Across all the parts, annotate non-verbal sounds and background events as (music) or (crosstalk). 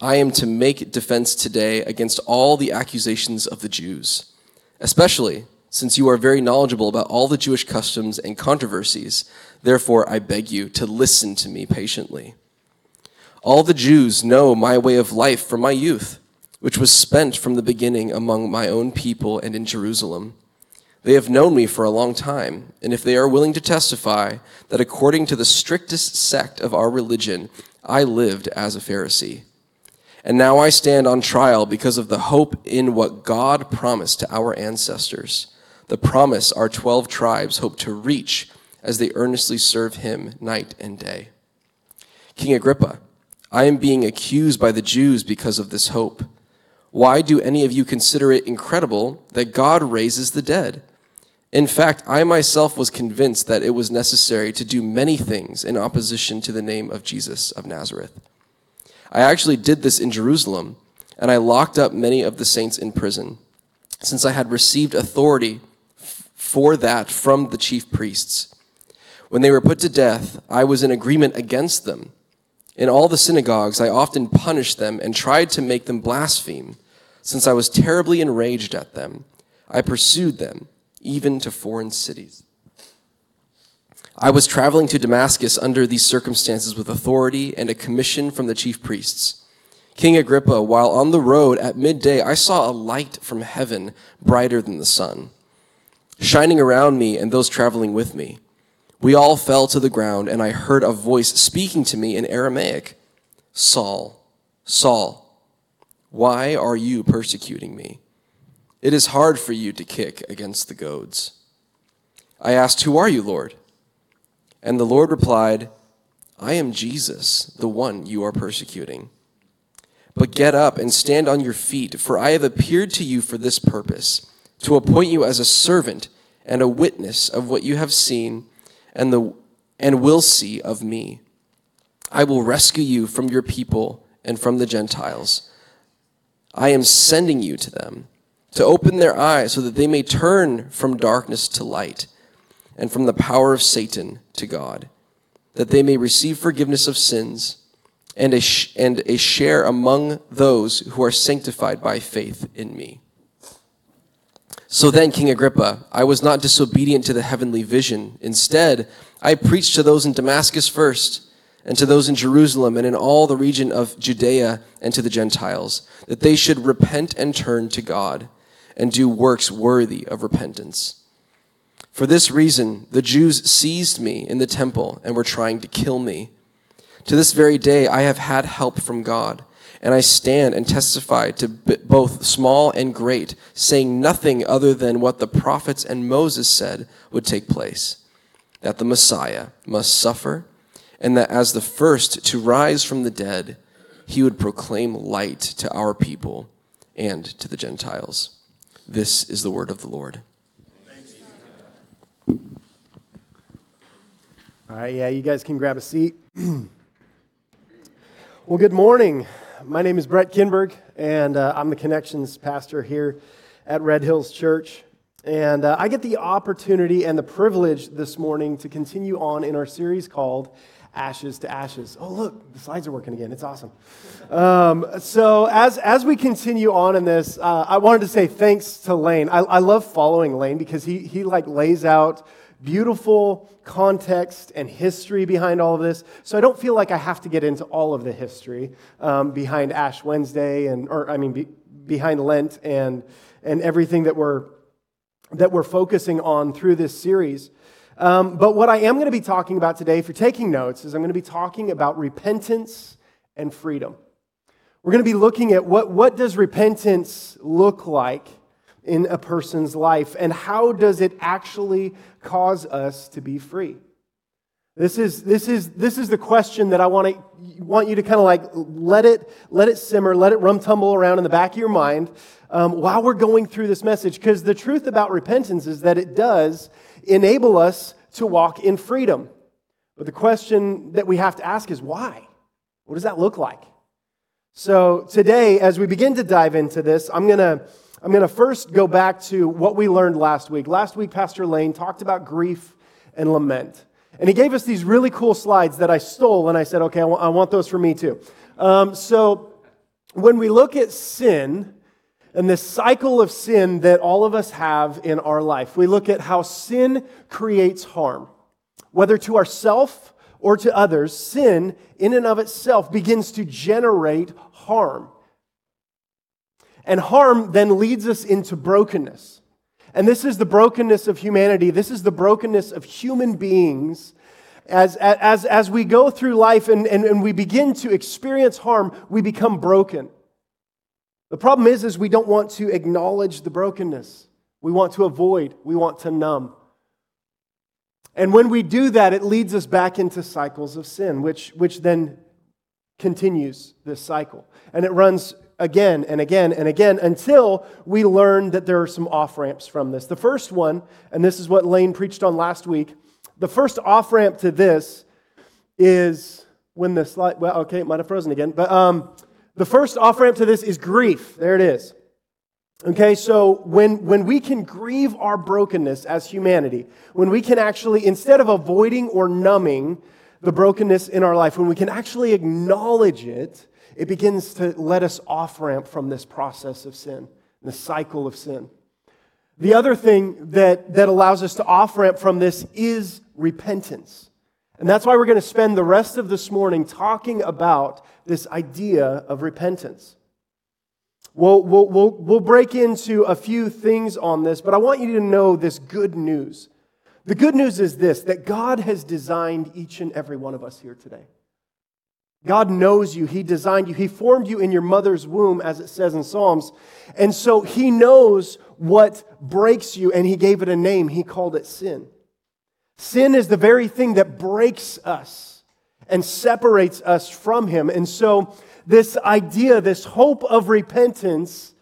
I am to make defense today against all the accusations of the Jews, especially since you are very knowledgeable about all the Jewish customs and controversies. Therefore, I beg you to listen to me patiently. All the Jews know my way of life from my youth, which was spent from the beginning among my own people and in Jerusalem. They have known me for a long time, and if they are willing to testify that according to the strictest sect of our religion, I lived as a Pharisee. And now I stand on trial because of the hope in what God promised to our ancestors, the promise our 12 tribes hope to reach as they earnestly serve him night and day. King Agrippa, I am being accused by the Jews because of this hope. Why do any of you consider it incredible that God raises the dead? In fact, I myself was convinced that it was necessary to do many things in opposition to the name of Jesus of Nazareth. I actually did this in Jerusalem, and I locked up many of the saints in prison, since I had received authority for that from the chief priests. When they were put to death, I was in agreement against them. In all the synagogues, I often punished them and tried to make them blaspheme. Since I was terribly enraged at them, I pursued them even to foreign cities. I was traveling to Damascus under these circumstances with authority and a commission from the chief priests. King Agrippa, while on the road at midday, I saw a light from heaven brighter than the sun, shining around me and those traveling with me. We all fell to the ground, and I heard a voice speaking to me in Aramaic Saul, Saul, why are you persecuting me? It is hard for you to kick against the goads. I asked, Who are you, Lord? And the Lord replied, I am Jesus, the one you are persecuting. But get up and stand on your feet, for I have appeared to you for this purpose, to appoint you as a servant and a witness of what you have seen and, the, and will see of me. I will rescue you from your people and from the Gentiles. I am sending you to them to open their eyes so that they may turn from darkness to light and from the power of Satan to God, that they may receive forgiveness of sins and a, sh- and a share among those who are sanctified by faith in me. So then, King Agrippa, I was not disobedient to the heavenly vision. Instead, I preached to those in Damascus first and to those in Jerusalem and in all the region of Judea and to the Gentiles, that they should repent and turn to God and do works worthy of repentance. For this reason, the Jews seized me in the temple and were trying to kill me. To this very day, I have had help from God, and I stand and testify to both small and great, saying nothing other than what the prophets and Moses said would take place that the Messiah must suffer, and that as the first to rise from the dead, he would proclaim light to our people and to the Gentiles. This is the word of the Lord. All right, yeah, you guys can grab a seat. (clears throat) well, good morning. My name is Brett Kinberg, and uh, I'm the connections pastor here at Red Hills Church. And uh, I get the opportunity and the privilege this morning to continue on in our series called ashes to ashes. Oh, look, the slides are working again. It's awesome. Um, so, as, as we continue on in this, uh, I wanted to say thanks to Lane. I, I love following Lane because he, he like lays out beautiful context and history behind all of this. So I don't feel like I have to get into all of the history um, behind Ash Wednesday and, or I mean, be, behind Lent and and everything that we're that we're focusing on through this series. Um, but what I am going to be talking about today, if you're taking notes, is I'm going to be talking about repentance and freedom. We're going to be looking at what, what does repentance look like in a person's life and how does it actually cause us to be free? This is, this is, this is the question that I want, to, want you to kind of like let it, let it simmer, let it rum tumble around in the back of your mind um, while we're going through this message. Because the truth about repentance is that it does enable us to walk in freedom. But the question that we have to ask is why? What does that look like? So today, as we begin to dive into this, I'm going to I'm going to first go back to what we learned last week. Last week, Pastor Lane talked about grief and lament. And he gave us these really cool slides that I stole, and I said, okay, I want, those for me too. Um, so, when we look at sin and this cycle of sin that all of us have in our life, we look at how sin creates harm, whether to ourselves or to others. Sin, in and of itself, begins to generate harm. And harm then leads us into brokenness. And this is the brokenness of humanity. This is the brokenness of human beings. As, as, as we go through life and, and, and we begin to experience harm, we become broken. The problem is, is we don't want to acknowledge the brokenness. We want to avoid, we want to numb. And when we do that, it leads us back into cycles of sin, which, which then continues this cycle. And it runs again and again and again until we learn that there are some off ramps from this. The first one, and this is what Lane preached on last week, the first off ramp to this is when the slide, well, okay, it might have frozen again, but um, the first off ramp to this is grief. There it is. Okay, so when, when we can grieve our brokenness as humanity, when we can actually, instead of avoiding or numbing the brokenness in our life, when we can actually acknowledge it, it begins to let us off ramp from this process of sin, the cycle of sin. The other thing that, that allows us to off ramp from this is repentance. And that's why we're going to spend the rest of this morning talking about this idea of repentance. We'll, we'll, we'll, we'll break into a few things on this, but I want you to know this good news. The good news is this that God has designed each and every one of us here today. God knows you. He designed you. He formed you in your mother's womb, as it says in Psalms. And so He knows what breaks you, and He gave it a name. He called it sin. Sin is the very thing that breaks us and separates us from Him. And so, this idea, this hope of repentance,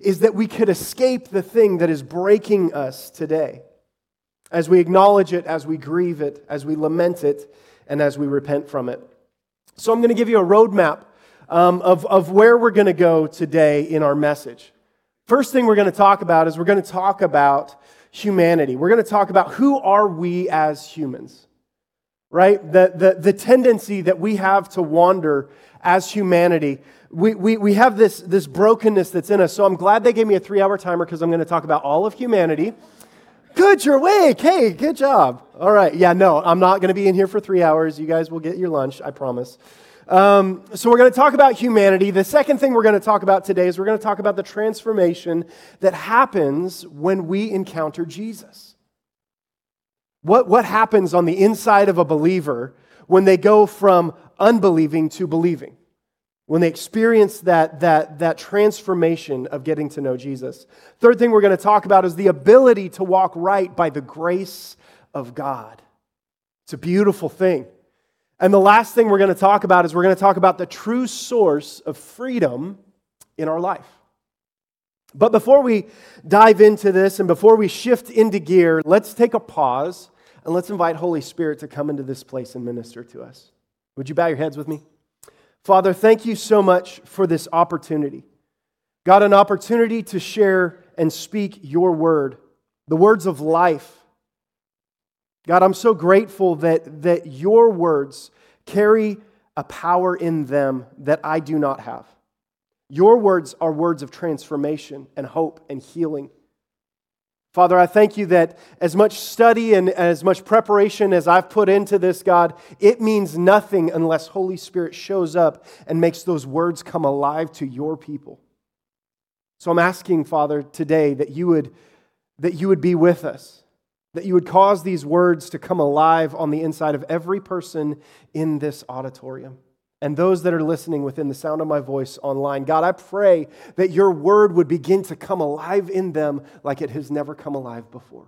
is that we could escape the thing that is breaking us today. As we acknowledge it, as we grieve it, as we lament it, and as we repent from it. So I'm going to give you a roadmap um, of, of where we're going to go today in our message. First thing we're going to talk about is we're going to talk about humanity. We're going to talk about who are we as humans, right? The, the, the tendency that we have to wander as humanity. We, we, we have this, this brokenness that's in us. So I'm glad they gave me a three hour timer because I'm going to talk about all of humanity. Good, you're awake. Hey, good job. All right. Yeah, no, I'm not going to be in here for three hours. You guys will get your lunch, I promise. Um, so, we're going to talk about humanity. The second thing we're going to talk about today is we're going to talk about the transformation that happens when we encounter Jesus. What, what happens on the inside of a believer when they go from unbelieving to believing? when they experience that, that, that transformation of getting to know Jesus. Third thing we're going to talk about is the ability to walk right by the grace of God. It's a beautiful thing. And the last thing we're going to talk about is we're going to talk about the true source of freedom in our life. But before we dive into this and before we shift into gear, let's take a pause and let's invite Holy Spirit to come into this place and minister to us. Would you bow your heads with me? Father, thank you so much for this opportunity. God, an opportunity to share and speak your word, the words of life. God, I'm so grateful that, that your words carry a power in them that I do not have. Your words are words of transformation and hope and healing. Father, I thank you that as much study and as much preparation as I've put into this, God, it means nothing unless Holy Spirit shows up and makes those words come alive to your people. So I'm asking, Father, today that you would, that you would be with us, that you would cause these words to come alive on the inside of every person in this auditorium and those that are listening within the sound of my voice online. God, I pray that your word would begin to come alive in them like it has never come alive before.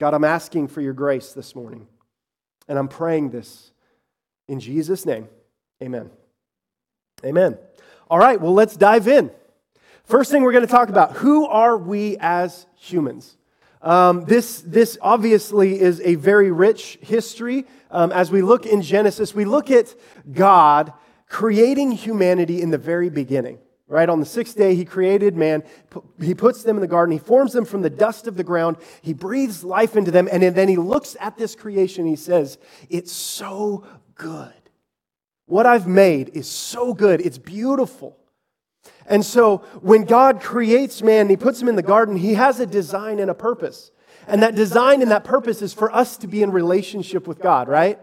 God, I'm asking for your grace this morning, and I'm praying this in Jesus' name. Amen. Amen. All right, well, let's dive in. First thing we're going to talk about who are we as humans? Um, this, this obviously is a very rich history um, as we look in Genesis, we look at God creating humanity in the very beginning. Right? On the sixth day, he created man. He puts them in the garden. He forms them from the dust of the ground. He breathes life into them. And then he looks at this creation. he says, It's so good. What I've made is so good, it's beautiful. And so when God creates man, he puts him in the garden, he has a design and a purpose. And that design and that purpose is for us to be in relationship with God, right?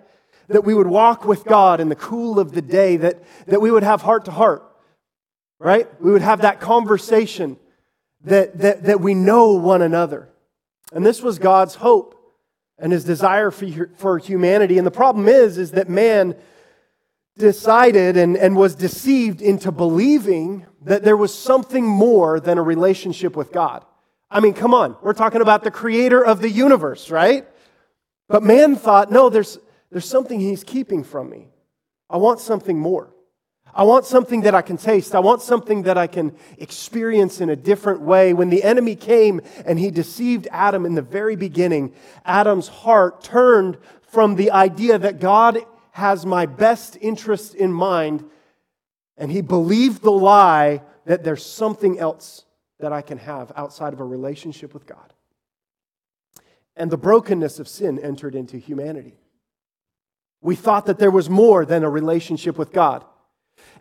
That we would walk with God in the cool of the day, that, that we would have heart to heart, right? We would have that conversation, that, that, that we know one another. And this was God's hope and his desire for, for humanity. And the problem is, is that man decided and, and was deceived into believing that there was something more than a relationship with God. I mean, come on, we're talking about the creator of the universe, right? But man thought, no, there's, there's something he's keeping from me. I want something more. I want something that I can taste. I want something that I can experience in a different way. When the enemy came and he deceived Adam in the very beginning, Adam's heart turned from the idea that God has my best interest in mind, and he believed the lie that there's something else that I can have outside of a relationship with God. And the brokenness of sin entered into humanity. We thought that there was more than a relationship with God.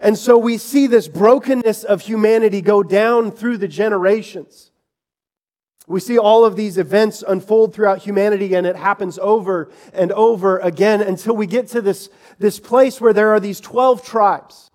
And so we see this brokenness of humanity go down through the generations. We see all of these events unfold throughout humanity, and it happens over and over again until we get to this, this place where there are these 12 tribes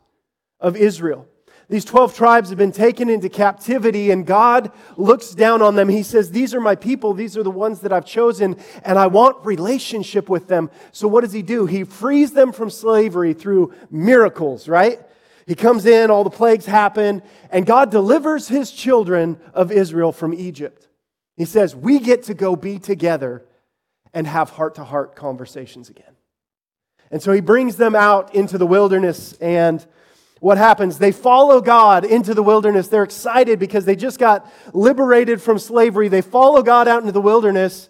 of Israel. These 12 tribes have been taken into captivity, and God looks down on them. He says, These are my people. These are the ones that I've chosen, and I want relationship with them. So, what does He do? He frees them from slavery through miracles, right? He comes in, all the plagues happen, and God delivers His children of Israel from Egypt. He says, We get to go be together and have heart to heart conversations again. And so he brings them out into the wilderness, and what happens? They follow God into the wilderness. They're excited because they just got liberated from slavery. They follow God out into the wilderness,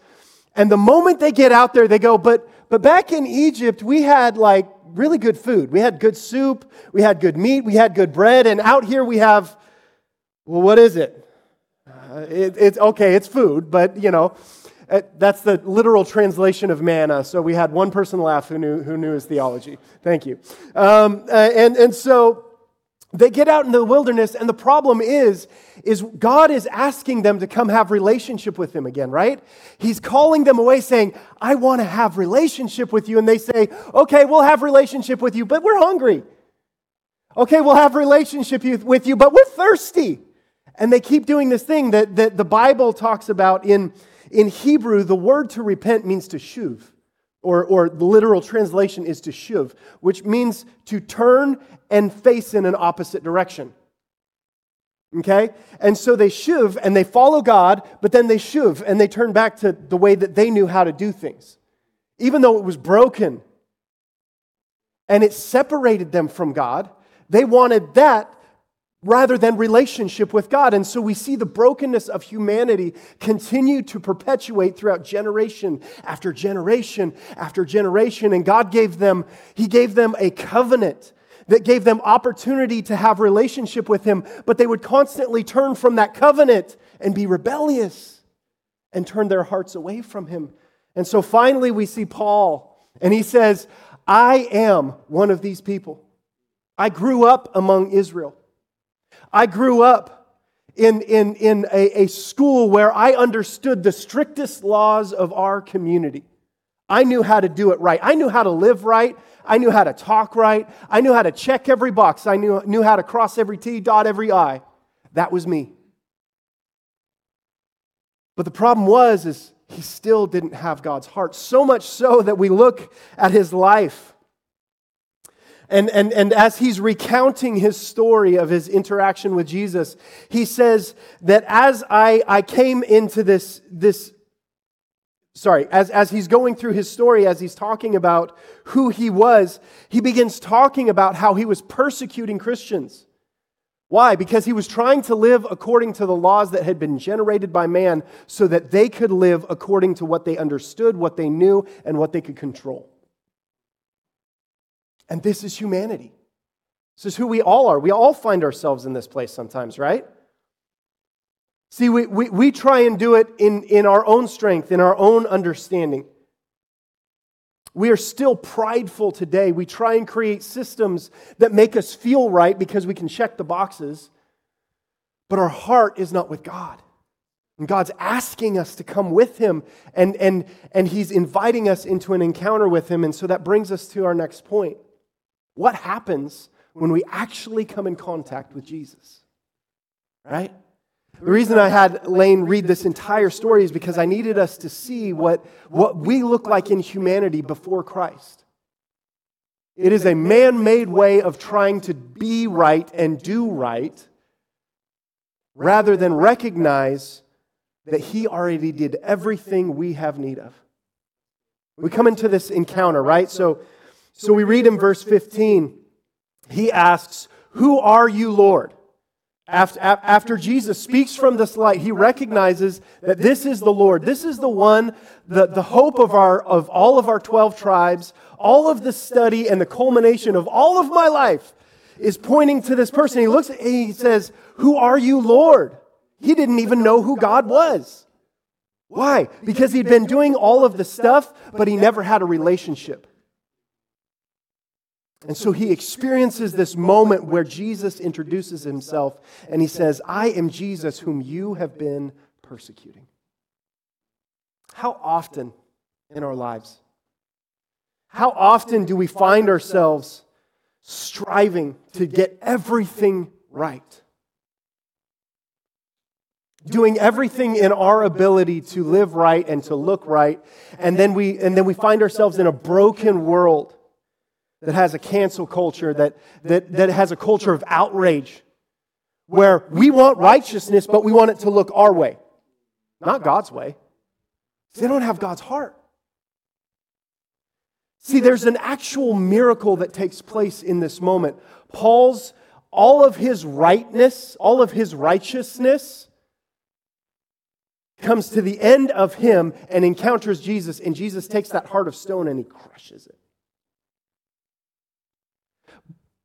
and the moment they get out there, they go, But, but back in Egypt, we had like really good food. We had good soup, we had good meat, we had good bread, and out here we have, well, what is it? Uh, it, it's okay, it's food, but you know, uh, that's the literal translation of manna. So we had one person laugh who knew, who knew his theology. Thank you. Um, uh, and, and so they get out in the wilderness, and the problem is, is God is asking them to come have relationship with Him again, right? He's calling them away, saying, "I want to have relationship with you," and they say, "Okay, we'll have relationship with you, but we're hungry." Okay, we'll have relationship with you, but we're thirsty. And they keep doing this thing that, that the Bible talks about in, in Hebrew. The word to repent means to shuv, or, or the literal translation is to shuv, which means to turn and face in an opposite direction. Okay? And so they shuv and they follow God, but then they shuv and they turn back to the way that they knew how to do things, even though it was broken. And it separated them from God. They wanted that rather than relationship with God. And so we see the brokenness of humanity continue to perpetuate throughout generation after generation after generation. And God gave them, He gave them a covenant that gave them opportunity to have relationship with Him, but they would constantly turn from that covenant and be rebellious and turn their hearts away from Him. And so finally we see Paul, and he says, I am one of these people. I grew up among Israel. I grew up in, in, in a, a school where I understood the strictest laws of our community. I knew how to do it right. I knew how to live right. I knew how to talk right. I knew how to check every box. I knew, knew how to cross every T, dot every I. That was me. But the problem was is he still didn't have God's heart. So much so that we look at his life and, and, and as he's recounting his story of his interaction with Jesus, he says that as I, I came into this, this sorry, as, as he's going through his story, as he's talking about who he was, he begins talking about how he was persecuting Christians. Why? Because he was trying to live according to the laws that had been generated by man so that they could live according to what they understood, what they knew, and what they could control. And this is humanity. This is who we all are. We all find ourselves in this place sometimes, right? See, we, we, we try and do it in, in our own strength, in our own understanding. We are still prideful today. We try and create systems that make us feel right because we can check the boxes, but our heart is not with God. And God's asking us to come with Him, and, and, and He's inviting us into an encounter with Him. And so that brings us to our next point. What happens when we actually come in contact with Jesus? Right? The reason I had Lane read this entire story is because I needed us to see what, what we look like in humanity before Christ. It is a man made way of trying to be right and do right rather than recognize that He already did everything we have need of. We come into this encounter, right? So, so we read in verse 15, He asks, Who are you, Lord? After, after Jesus speaks from this light, he recognizes that this is the Lord. This is the one, the, the hope of, our, of all of our 12 tribes. All of the study and the culmination of all of my life is pointing to this person. He looks at he says, Who are you, Lord? He didn't even know who God was. Why? Because he'd been doing all of the stuff, but he never had a relationship. And so he experiences this moment where Jesus introduces himself and he says, I am Jesus whom you have been persecuting. How often in our lives, how often do we find ourselves striving to get everything right? Doing everything in our ability to live right and to look right, and then we, and then we find ourselves in a broken world that has a cancel culture, that, that, that has a culture of outrage, where we want righteousness, but we want it to look our way, not God's way. They don't have God's heart. See, there's an actual miracle that takes place in this moment. Paul's, all of his rightness, all of his righteousness comes to the end of him and encounters Jesus, and Jesus takes that heart of stone and he crushes it.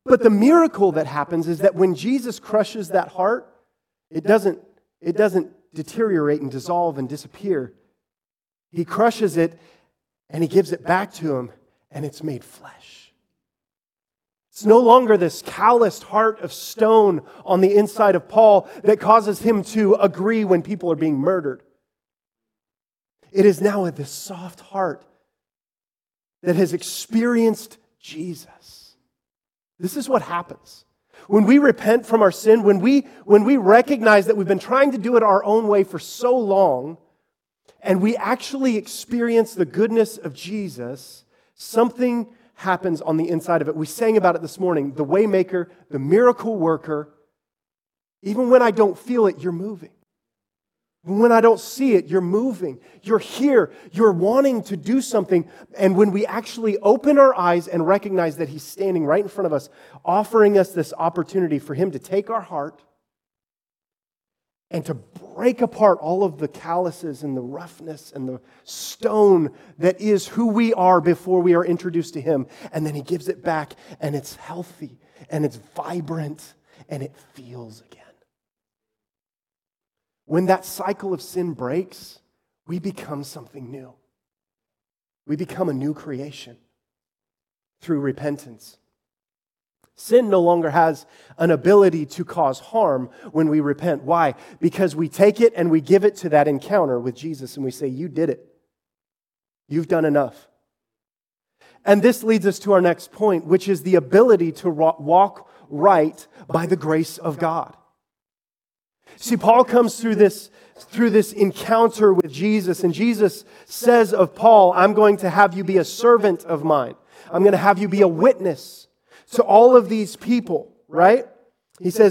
But the miracle that happens is that when Jesus crushes that heart, it doesn't, it doesn't deteriorate and dissolve and disappear. He crushes it and he gives it back to him, and it's made flesh. It's no longer this calloused heart of stone on the inside of Paul that causes him to agree when people are being murdered. It is now this soft heart that has experienced Jesus. This is what happens. When we repent from our sin, when we, when we recognize that we've been trying to do it our own way for so long, and we actually experience the goodness of Jesus, something happens on the inside of it. We sang about it this morning the waymaker, the miracle worker. Even when I don't feel it, you're moving. When I don't see it, you're moving. You're here. You're wanting to do something. And when we actually open our eyes and recognize that He's standing right in front of us, offering us this opportunity for Him to take our heart and to break apart all of the calluses and the roughness and the stone that is who we are before we are introduced to Him. And then He gives it back, and it's healthy and it's vibrant and it feels again. When that cycle of sin breaks, we become something new. We become a new creation through repentance. Sin no longer has an ability to cause harm when we repent. Why? Because we take it and we give it to that encounter with Jesus and we say, You did it. You've done enough. And this leads us to our next point, which is the ability to walk right by the grace of God. See, Paul comes through this, through this encounter with Jesus, and Jesus says of Paul, I'm going to have you be a servant of mine. I'm going to have you be a witness to all of these people, right? He says,